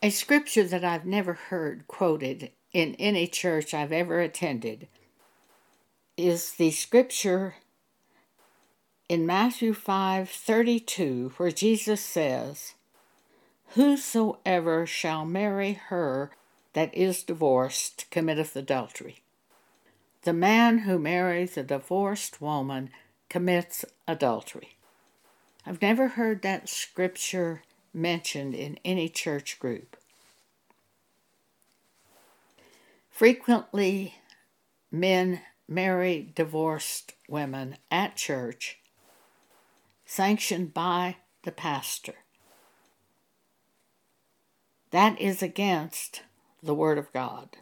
A scripture that I've never heard quoted in any church I've ever attended is the scripture in Matthew 5:32 where Jesus says, "Whosoever shall marry her that is divorced committeth adultery." The man who marries a divorced woman commits adultery. I've never heard that scripture mentioned in any church group. Frequently, men marry divorced women at church, sanctioned by the pastor. That is against the Word of God,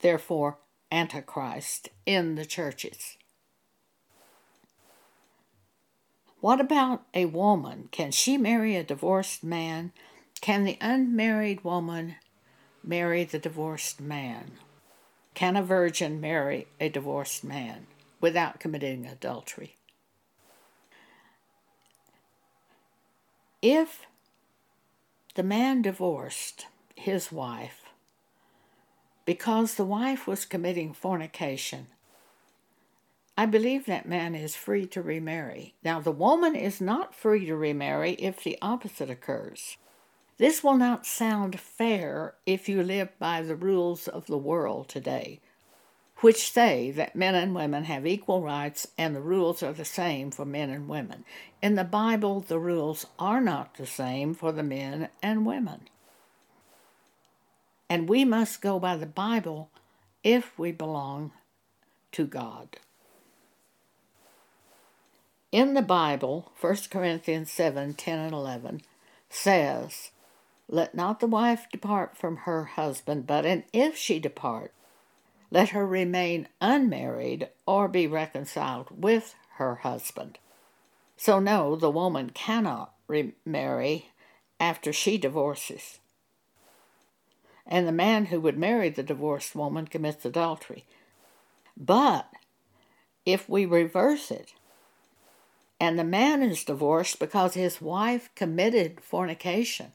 therefore, Antichrist in the churches. What about a woman? Can she marry a divorced man? Can the unmarried woman marry the divorced man? Can a virgin marry a divorced man without committing adultery? If the man divorced his wife because the wife was committing fornication, I believe that man is free to remarry. Now, the woman is not free to remarry if the opposite occurs. This will not sound fair if you live by the rules of the world today, which say that men and women have equal rights and the rules are the same for men and women. In the Bible, the rules are not the same for the men and women. And we must go by the Bible if we belong to God. In the Bible, 1 Corinthians 7 10 and 11 says, Let not the wife depart from her husband, but and if she depart, let her remain unmarried or be reconciled with her husband. So, no, the woman cannot remarry after she divorces. And the man who would marry the divorced woman commits adultery. But if we reverse it, and the man is divorced because his wife committed fornication.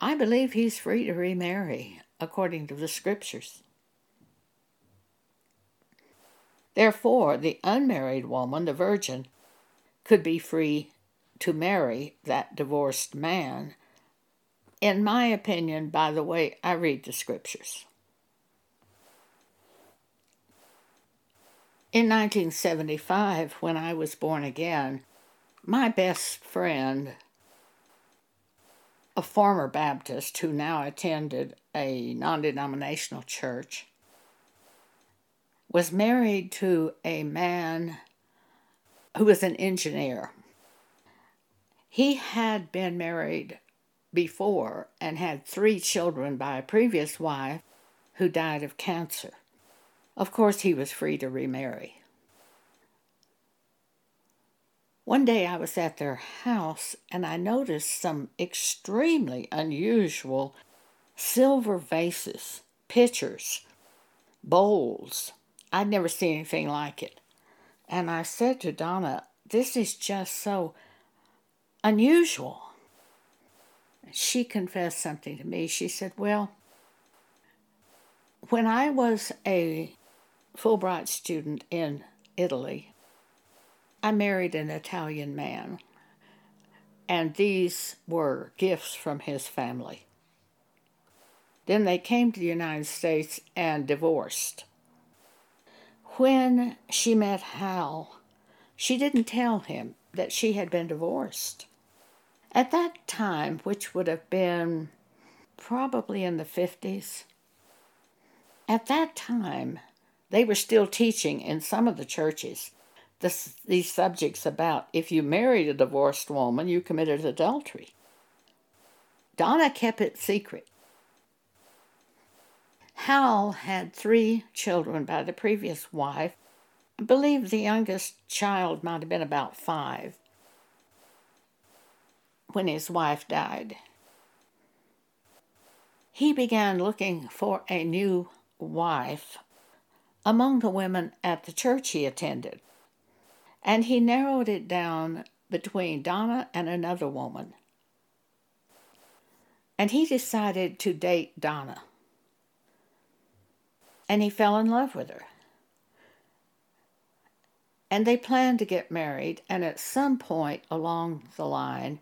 I believe he's free to remarry according to the scriptures. Therefore, the unmarried woman, the virgin, could be free to marry that divorced man, in my opinion, by the way I read the scriptures. In 1975, when I was born again, my best friend, a former Baptist who now attended a non denominational church, was married to a man who was an engineer. He had been married before and had three children by a previous wife who died of cancer. Of course, he was free to remarry. One day I was at their house and I noticed some extremely unusual silver vases, pitchers, bowls. I'd never seen anything like it. And I said to Donna, This is just so unusual. She confessed something to me. She said, Well, when I was a Fulbright student in Italy. I married an Italian man, and these were gifts from his family. Then they came to the United States and divorced. When she met Hal, she didn't tell him that she had been divorced. At that time, which would have been probably in the 50s, at that time, they were still teaching in some of the churches this, these subjects about if you married a divorced woman, you committed adultery. Donna kept it secret. Hal had three children by the previous wife. I believe the youngest child might have been about five when his wife died. He began looking for a new wife among the women at the church he attended. And he narrowed it down between Donna and another woman. And he decided to date Donna. And he fell in love with her. And they planned to get married, and at some point along the line,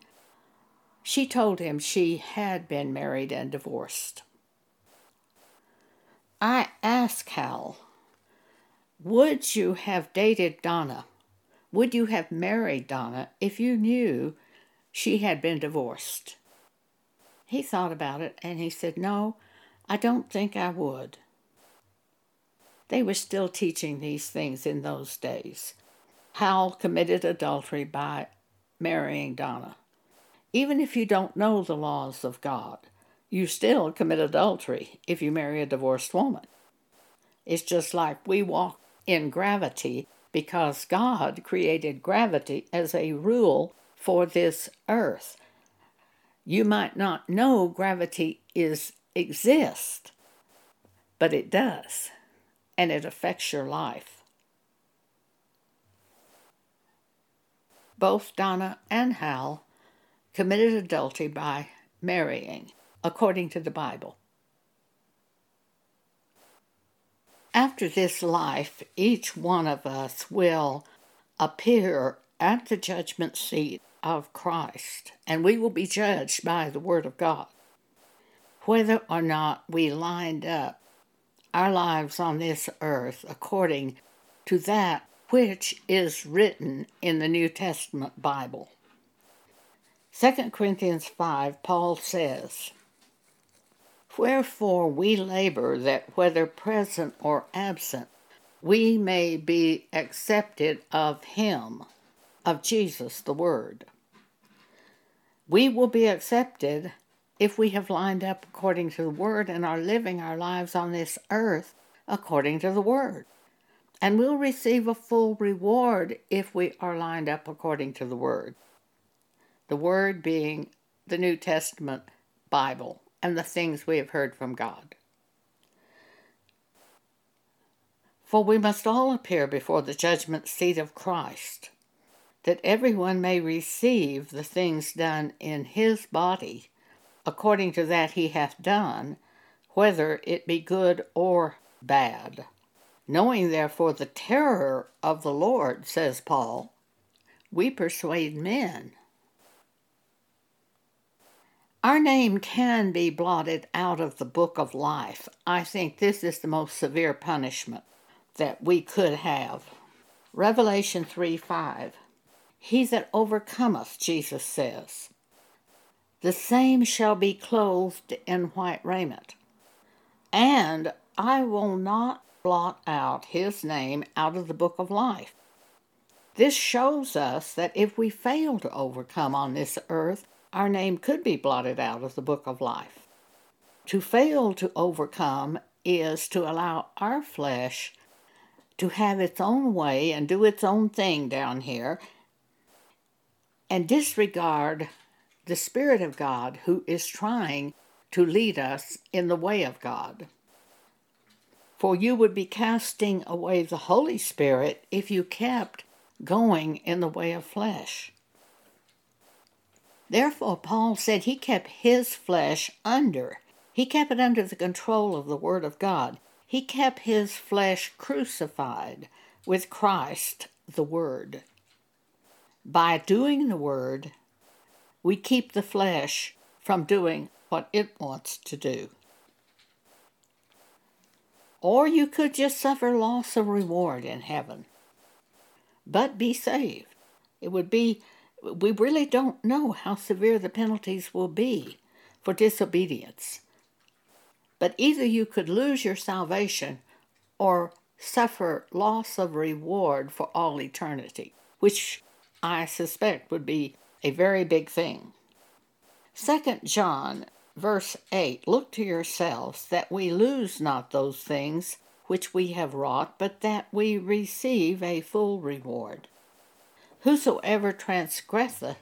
she told him she had been married and divorced. I asked Hal, would you have dated Donna? Would you have married Donna if you knew she had been divorced? He thought about it and he said, No, I don't think I would. They were still teaching these things in those days. Hal committed adultery by marrying Donna. Even if you don't know the laws of God, you still commit adultery if you marry a divorced woman. It's just like we walk in gravity because God created gravity as a rule for this earth. You might not know gravity is exist, but it does, and it affects your life. Both Donna and Hal committed adultery by marrying, according to the Bible. After this life, each one of us will appear at the judgment seat of Christ, and we will be judged by the Word of God. Whether or not we lined up our lives on this earth according to that which is written in the New Testament Bible. 2 Corinthians 5, Paul says, Wherefore we labor that whether present or absent, we may be accepted of Him, of Jesus the Word. We will be accepted if we have lined up according to the Word and are living our lives on this earth according to the Word. And we'll receive a full reward if we are lined up according to the Word. The Word being the New Testament Bible and the things we have heard from God. For we must all appear before the judgment seat of Christ, that everyone may receive the things done in his body, according to that he hath done, whether it be good or bad. Knowing therefore the terror of the Lord, says Paul, we persuade men. Our name can be blotted out of the book of life. I think this is the most severe punishment that we could have. Revelation 3 5. He that overcometh, Jesus says, the same shall be clothed in white raiment. And I will not blot out his name out of the book of life. This shows us that if we fail to overcome on this earth, our name could be blotted out of the book of life. To fail to overcome is to allow our flesh to have its own way and do its own thing down here and disregard the Spirit of God who is trying to lead us in the way of God. For you would be casting away the Holy Spirit if you kept going in the way of flesh. Therefore, Paul said he kept his flesh under. He kept it under the control of the Word of God. He kept his flesh crucified with Christ, the Word. By doing the Word, we keep the flesh from doing what it wants to do. Or you could just suffer loss of reward in heaven, but be saved. It would be we really don't know how severe the penalties will be for disobedience. But either you could lose your salvation or suffer loss of reward for all eternity, which I suspect would be a very big thing. 2 John verse 8 Look to yourselves that we lose not those things which we have wrought, but that we receive a full reward. Whosoever transgresseth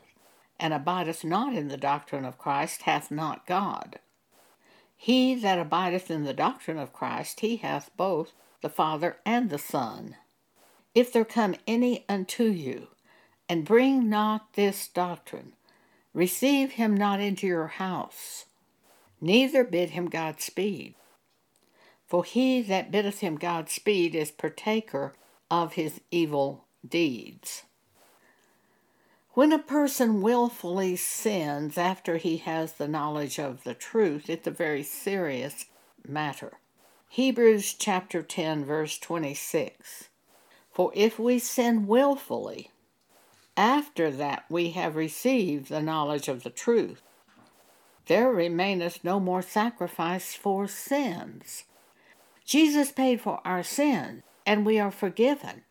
and abideth not in the doctrine of Christ hath not God. He that abideth in the doctrine of Christ, he hath both the Father and the Son. If there come any unto you, and bring not this doctrine, receive him not into your house. neither bid him Godspeed. For he that biddeth him Godspeed is partaker of his evil deeds. When a person willfully sins after he has the knowledge of the truth, it's a very serious matter. Hebrews chapter 10, verse 26. For if we sin willfully, after that we have received the knowledge of the truth, there remaineth no more sacrifice for sins. Jesus paid for our sins, and we are forgiven.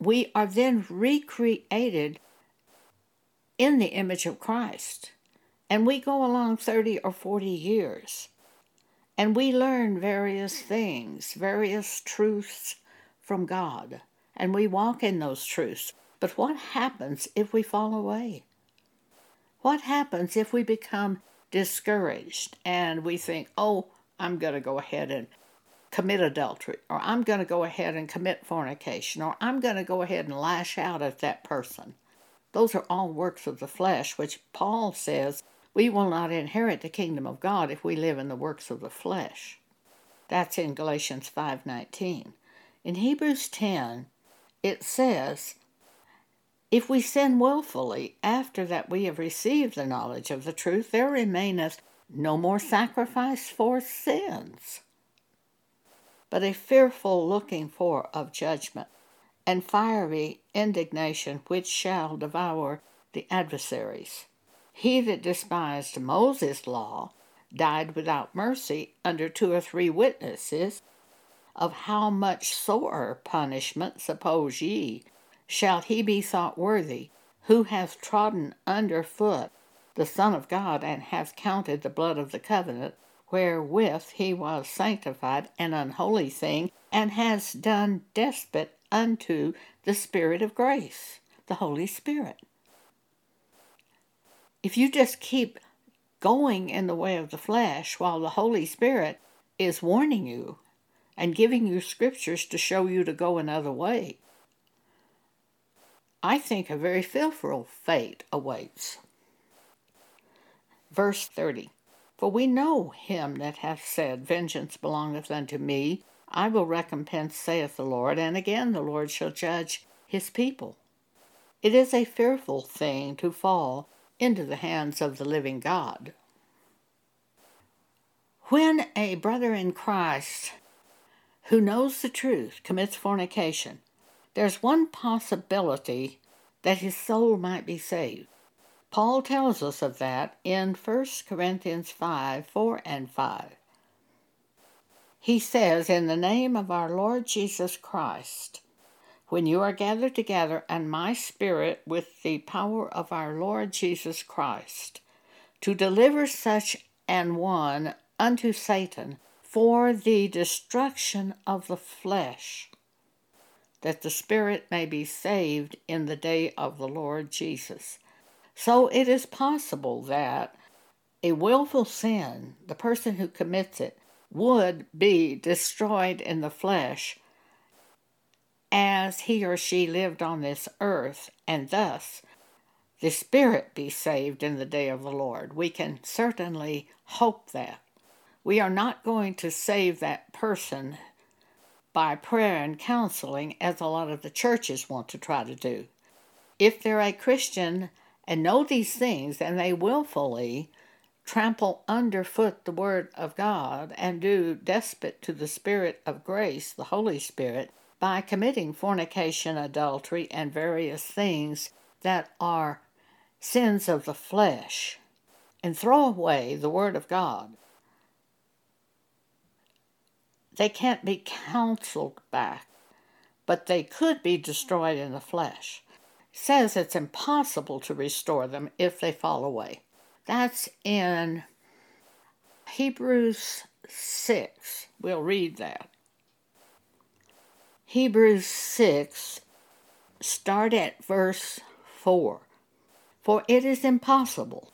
We are then recreated in the image of Christ. And we go along 30 or 40 years. And we learn various things, various truths from God. And we walk in those truths. But what happens if we fall away? What happens if we become discouraged and we think, oh, I'm going to go ahead and commit adultery, or I'm going to go ahead and commit fornication, or I'm going to go ahead and lash out at that person? Those are all works of the flesh, which Paul says we will not inherit the kingdom of God if we live in the works of the flesh. That's in Galatians 5:19. In Hebrews 10, it says, if we sin wilfully after that we have received the knowledge of the truth, there remaineth no more sacrifice for sins, but a fearful looking for of judgment and fiery indignation which shall devour the adversaries. He that despised Moses' law died without mercy under two or three witnesses. Of how much sorer punishment, suppose ye, shall he be thought worthy, who hath trodden under foot the Son of God, and hath counted the blood of the covenant, wherewith he was sanctified, an unholy thing, and has done despot unto the Spirit of grace, the Holy Spirit. If you just keep going in the way of the flesh while the Holy Spirit is warning you and giving you scriptures to show you to go another way, I think a very fearful fate awaits. Verse 30 For we know him that hath said, Vengeance belongeth unto me, I will recompense, saith the Lord, and again the Lord shall judge his people. It is a fearful thing to fall into the hands of the living God. When a brother in Christ who knows the truth commits fornication, there's one possibility that his soul might be saved. Paul tells us of that in 1 Corinthians 5 4 and 5 he says, In the name of our Lord Jesus Christ, when you are gathered together, and my spirit with the power of our Lord Jesus Christ, to deliver such an one unto Satan for the destruction of the flesh, that the spirit may be saved in the day of the Lord Jesus. So it is possible that a willful sin, the person who commits it, would be destroyed in the flesh as he or she lived on this earth, and thus the spirit be saved in the day of the Lord. We can certainly hope that. We are not going to save that person by prayer and counseling as a lot of the churches want to try to do. If they're a Christian and know these things and they willfully trample underfoot the Word of God and do despot to the Spirit of grace, the Holy Spirit, by committing fornication, adultery, and various things that are sins of the flesh, and throw away the Word of God. They can't be counseled back, but they could be destroyed in the flesh. Says it's impossible to restore them if they fall away. That's in Hebrews 6. We'll read that. Hebrews 6, start at verse 4. For it is impossible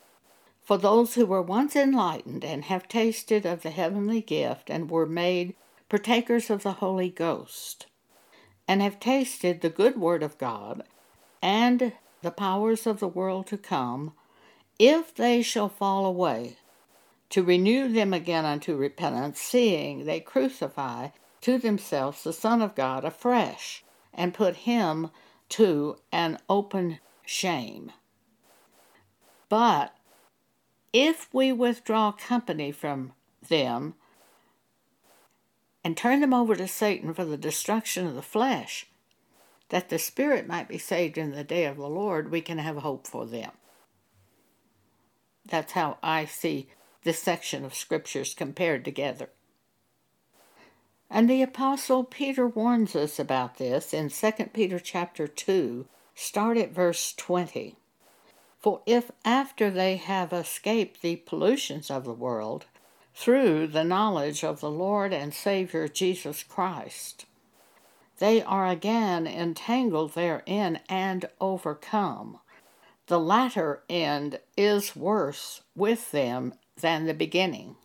for those who were once enlightened and have tasted of the heavenly gift and were made partakers of the Holy Ghost, and have tasted the good word of God and the powers of the world to come, if they shall fall away, to renew them again unto repentance, seeing they crucify to themselves the Son of God afresh, and put him to an open shame. But if we withdraw company from them and turn them over to Satan for the destruction of the flesh, that the spirit might be saved in the day of the Lord, we can have hope for them. That's how I see this section of scriptures compared together. And the apostle Peter warns us about this in 2 Peter chapter 2, start at verse 20. For if after they have escaped the pollutions of the world through the knowledge of the Lord and Savior Jesus Christ, they are again entangled therein and overcome, the latter end is worse with them than the beginning.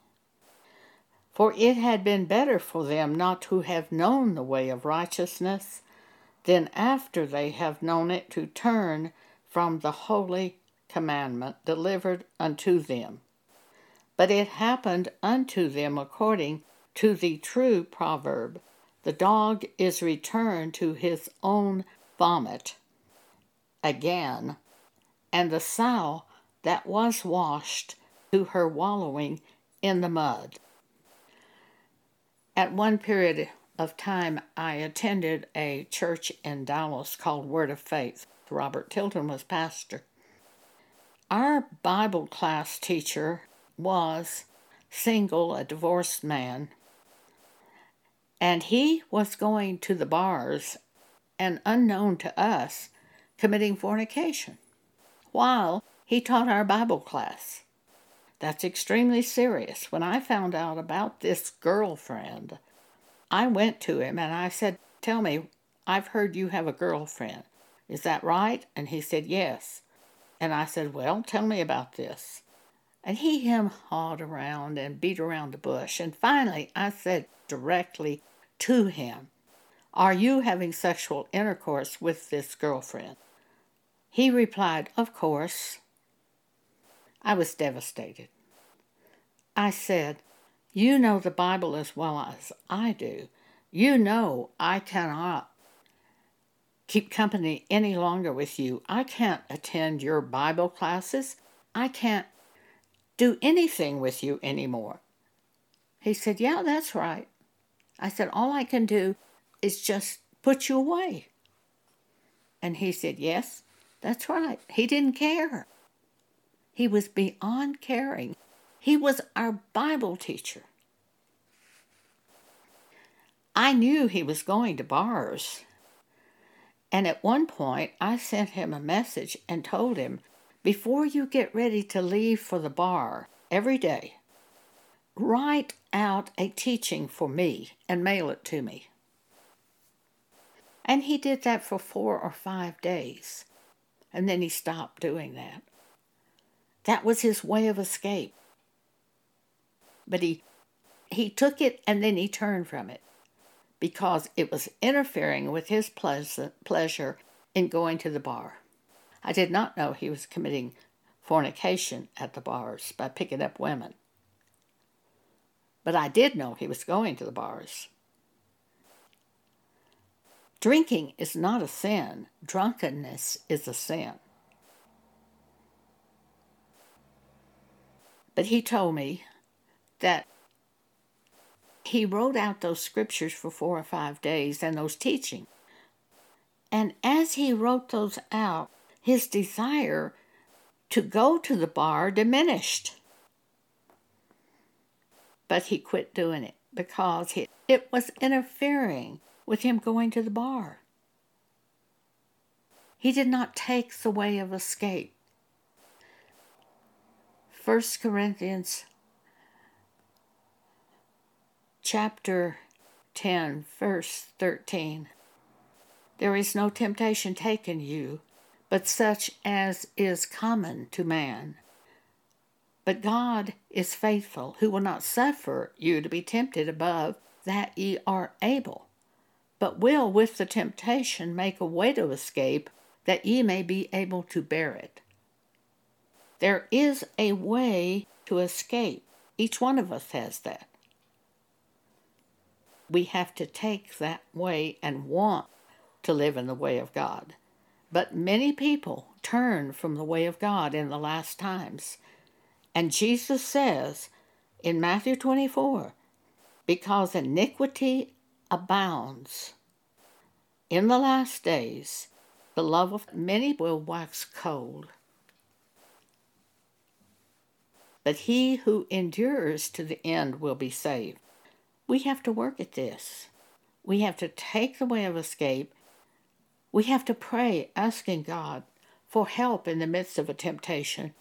For it had been better for them not to have known the way of righteousness than after they have known it to turn from the holy commandment delivered unto them. But it happened unto them according to the true proverb the dog is returned to his own vomit again, and the sow that was washed to her wallowing in the mud. At one period of time, I attended a church in Dallas called Word of Faith. Robert Tilton was pastor. Our Bible class teacher was single, a divorced man, and he was going to the bars and unknown to us committing fornication while he taught our Bible class. That's extremely serious. When I found out about this girlfriend, I went to him and I said, Tell me, I've heard you have a girlfriend. Is that right? And he said, Yes. And I said, Well, tell me about this. And he him hawed around and beat around the bush. And finally, I said directly to him, Are you having sexual intercourse with this girlfriend? He replied, Of course. I was devastated. I said, You know the Bible as well as I do. You know I cannot keep company any longer with you. I can't attend your Bible classes. I can't do anything with you anymore. He said, Yeah, that's right. I said, All I can do is just put you away. And he said, Yes, that's right. He didn't care. He was beyond caring. He was our Bible teacher. I knew he was going to bars. And at one point, I sent him a message and told him, before you get ready to leave for the bar every day, write out a teaching for me and mail it to me. And he did that for four or five days. And then he stopped doing that. That was his way of escape. But he he took it and then he turned from it because it was interfering with his pleasure in going to the bar. I did not know he was committing fornication at the bars by picking up women. But I did know he was going to the bars. Drinking is not a sin, drunkenness is a sin. But he told me that he wrote out those scriptures for four or five days and those teachings. And as he wrote those out, his desire to go to the bar diminished. But he quit doing it because it, it was interfering with him going to the bar. He did not take the way of escape. 1 Corinthians chapter 10, verse 13. There is no temptation taken you, but such as is common to man. But God is faithful, who will not suffer you to be tempted above that ye are able, but will with the temptation make a way to escape, that ye may be able to bear it. There is a way to escape, Each one of us has that. We have to take that way and want to live in the way of God. But many people turn from the way of God in the last times. And Jesus says in Matthew 24, because iniquity abounds in the last days, the love of many will wax cold. But he who endures to the end will be saved. We have to work at this. We have to take the way of escape. We have to pray, asking God for help in the midst of a temptation.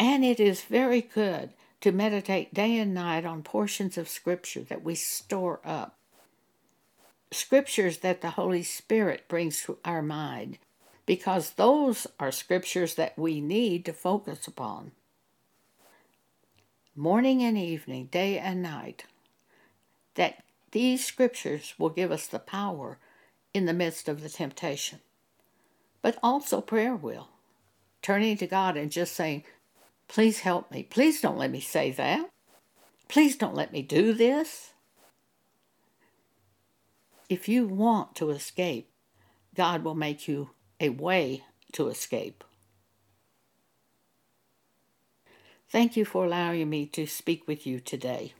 And it is very good to meditate day and night on portions of Scripture that we store up. Scriptures that the Holy Spirit brings to our mind, because those are scriptures that we need to focus upon. Morning and evening, day and night, that these scriptures will give us the power in the midst of the temptation. But also prayer will. Turning to God and just saying, Please help me. Please don't let me say that. Please don't let me do this. If you want to escape, God will make you a way to escape. Thank you for allowing me to speak with you today.